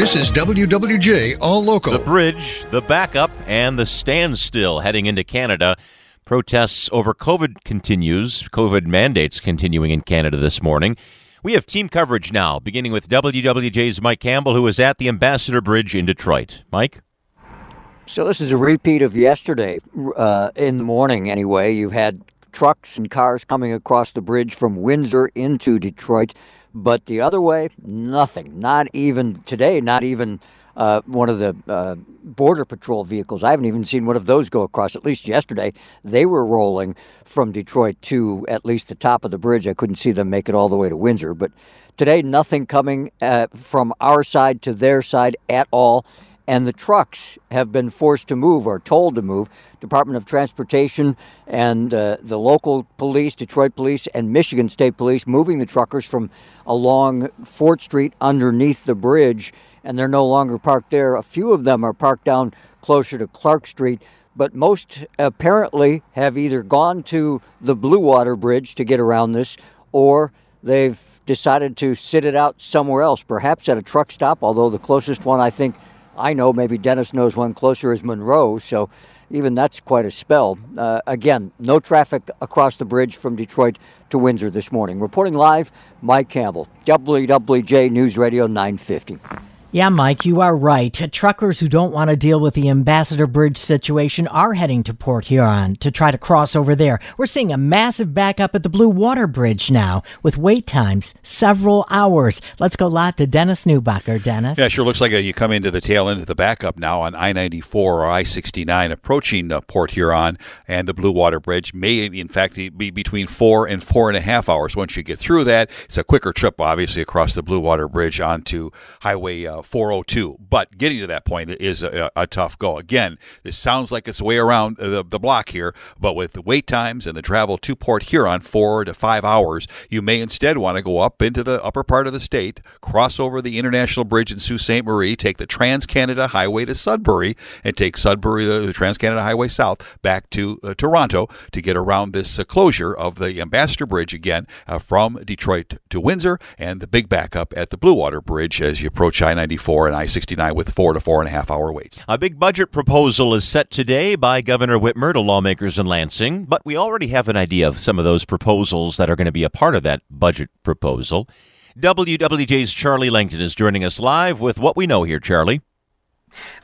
This is WWJ All Local. The bridge, the backup, and the standstill heading into Canada. Protests over COVID continues. COVID mandates continuing in Canada this morning. We have team coverage now, beginning with WWJ's Mike Campbell, who is at the Ambassador Bridge in Detroit. Mike? So, this is a repeat of yesterday. Uh, in the morning, anyway, you've had trucks and cars coming across the bridge from Windsor into Detroit. But the other way, nothing. Not even today, not even uh, one of the uh, Border Patrol vehicles. I haven't even seen one of those go across. At least yesterday, they were rolling from Detroit to at least the top of the bridge. I couldn't see them make it all the way to Windsor. But today, nothing coming uh, from our side to their side at all and the trucks have been forced to move or told to move. Department of Transportation and uh, the local police, Detroit Police and Michigan State Police, moving the truckers from along Fort Street underneath the bridge, and they're no longer parked there. A few of them are parked down closer to Clark Street, but most apparently have either gone to the Blue Water Bridge to get around this, or they've decided to sit it out somewhere else, perhaps at a truck stop, although the closest one I think I know maybe Dennis knows one closer is Monroe, so even that's quite a spell. Uh, again, no traffic across the bridge from Detroit to Windsor this morning. Reporting live, Mike Campbell, WWJ News Radio 950. Yeah, Mike, you are right. Truckers who don't want to deal with the Ambassador Bridge situation are heading to Port Huron to try to cross over there. We're seeing a massive backup at the Blue Water Bridge now with wait times several hours. Let's go live to Dennis Neubacher. Dennis? Yeah, sure looks like a, you come into the tail end of the backup now on I 94 or I 69 approaching uh, Port Huron and the Blue Water Bridge. May, in fact, be between four and four and a half hours once you get through that. It's a quicker trip, obviously, across the Blue Water Bridge onto Highway. Uh, 402. But getting to that point is a, a, tough go. Again, this sounds like it's way around the, the block here, but with the wait times and the travel to Port Huron, four to five hours, you may instead want to go up into the upper part of the state, cross over the International Bridge in Sault Ste. Marie, take the Trans Canada Highway to Sudbury, and take Sudbury, the, the Trans Canada Highway South, back to uh, Toronto to get around this uh, closure of the Ambassador Bridge again uh, from Detroit to Windsor, and the big backup at the Blue Water Bridge as you approach I 94 94 and I 69 with four to four and a half hour waits. A big budget proposal is set today by Governor Whitmer to lawmakers in Lansing, but we already have an idea of some of those proposals that are going to be a part of that budget proposal. WWJ's Charlie Langton is joining us live with what we know here, Charlie.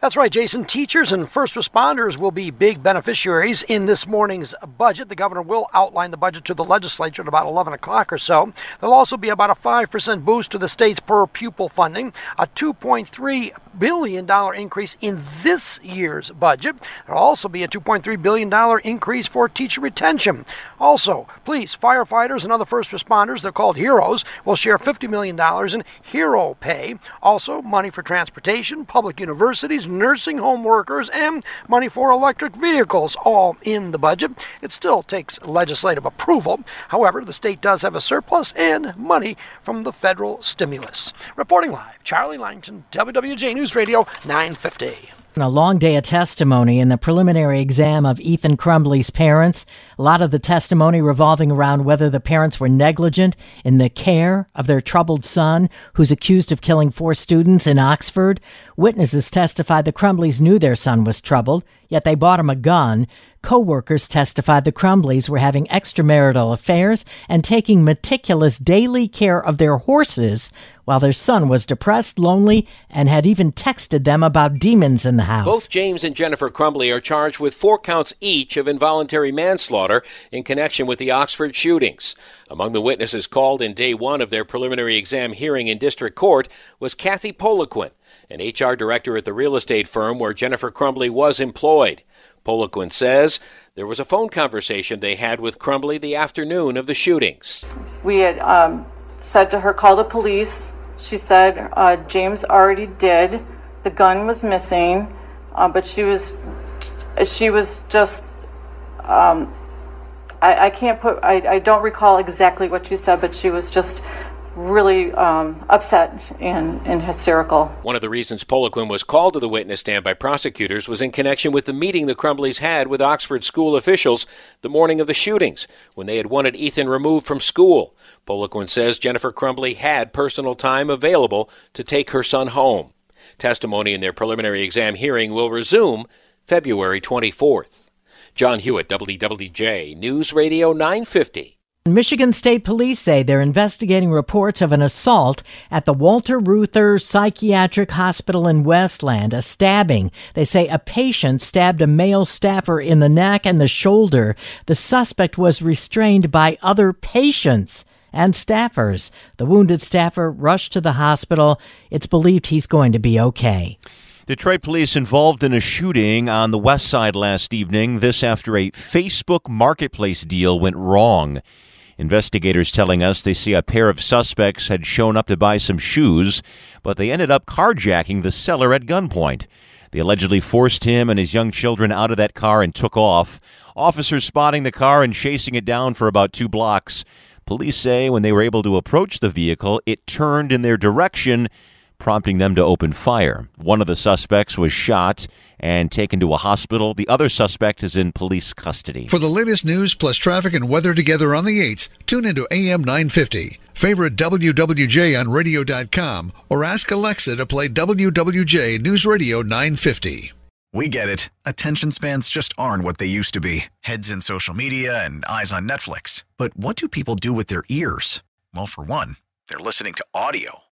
That's right, Jason. Teachers and first responders will be big beneficiaries in this morning's budget. The governor will outline the budget to the legislature at about 11 o'clock or so. There'll also be about a 5% boost to the state's per pupil funding, a 2.3 billion dollar increase in this year's budget. There'll also be a 2.3 billion dollar increase for teacher retention. Also, police, firefighters, and other first responders, they're called heroes, will share 50 million dollars in hero pay. Also, money for transportation, public universities universities, nursing home workers, and money for electric vehicles, all in the budget. It still takes legislative approval. However, the state does have a surplus and money from the federal stimulus. Reporting live, Charlie Langton, WWJ News Radio 950. A long day of testimony in the preliminary exam of Ethan Crumbley's parents. A lot of the testimony revolving around whether the parents were negligent in the care of their troubled son, who's accused of killing four students in Oxford. Witnesses testified the Crumbleys knew their son was troubled, yet they bought him a gun. Co-workers testified the Crumbleys were having extramarital affairs and taking meticulous daily care of their horses while their son was depressed, lonely, and had even texted them about demons in the house. Both James and Jennifer Crumbley are charged with four counts each of involuntary manslaughter in connection with the Oxford shootings. Among the witnesses called in day one of their preliminary exam hearing in district court was Kathy Poliquin, an HR director at the real estate firm where Jennifer Crumbley was employed. Poliquin says there was a phone conversation they had with Crumbley the afternoon of the shootings. We had um, said to her, call the police. She said uh, James already did. The gun was missing, uh, but she was she was just. Um, I, I can't put. I, I don't recall exactly what she said, but she was just really um, upset and, and hysterical. One of the reasons Poliquin was called to the witness stand by prosecutors was in connection with the meeting the Crumbleys had with Oxford school officials the morning of the shootings, when they had wanted Ethan removed from school. Poliquin says Jennifer Crumbley had personal time available to take her son home. Testimony in their preliminary exam hearing will resume February 24th. John Hewitt, WWJ, News Radio 950. Michigan State Police say they're investigating reports of an assault at the Walter Reuther Psychiatric Hospital in Westland, a stabbing. They say a patient stabbed a male staffer in the neck and the shoulder. The suspect was restrained by other patients and staffers. The wounded staffer rushed to the hospital. It's believed he's going to be okay. Detroit police involved in a shooting on the west side last evening. This after a Facebook marketplace deal went wrong. Investigators telling us they see a pair of suspects had shown up to buy some shoes, but they ended up carjacking the seller at gunpoint. They allegedly forced him and his young children out of that car and took off. Officers spotting the car and chasing it down for about two blocks. Police say when they were able to approach the vehicle, it turned in their direction prompting them to open fire. One of the suspects was shot and taken to a hospital. The other suspect is in police custody. For the latest news plus traffic and weather together on the 8s, tune into AM 950. Favorite WWJ on radio.com or ask Alexa to play WWJ News Radio 950. We get it. Attention spans just aren't what they used to be heads in social media and eyes on Netflix. But what do people do with their ears? Well, for one, they're listening to audio.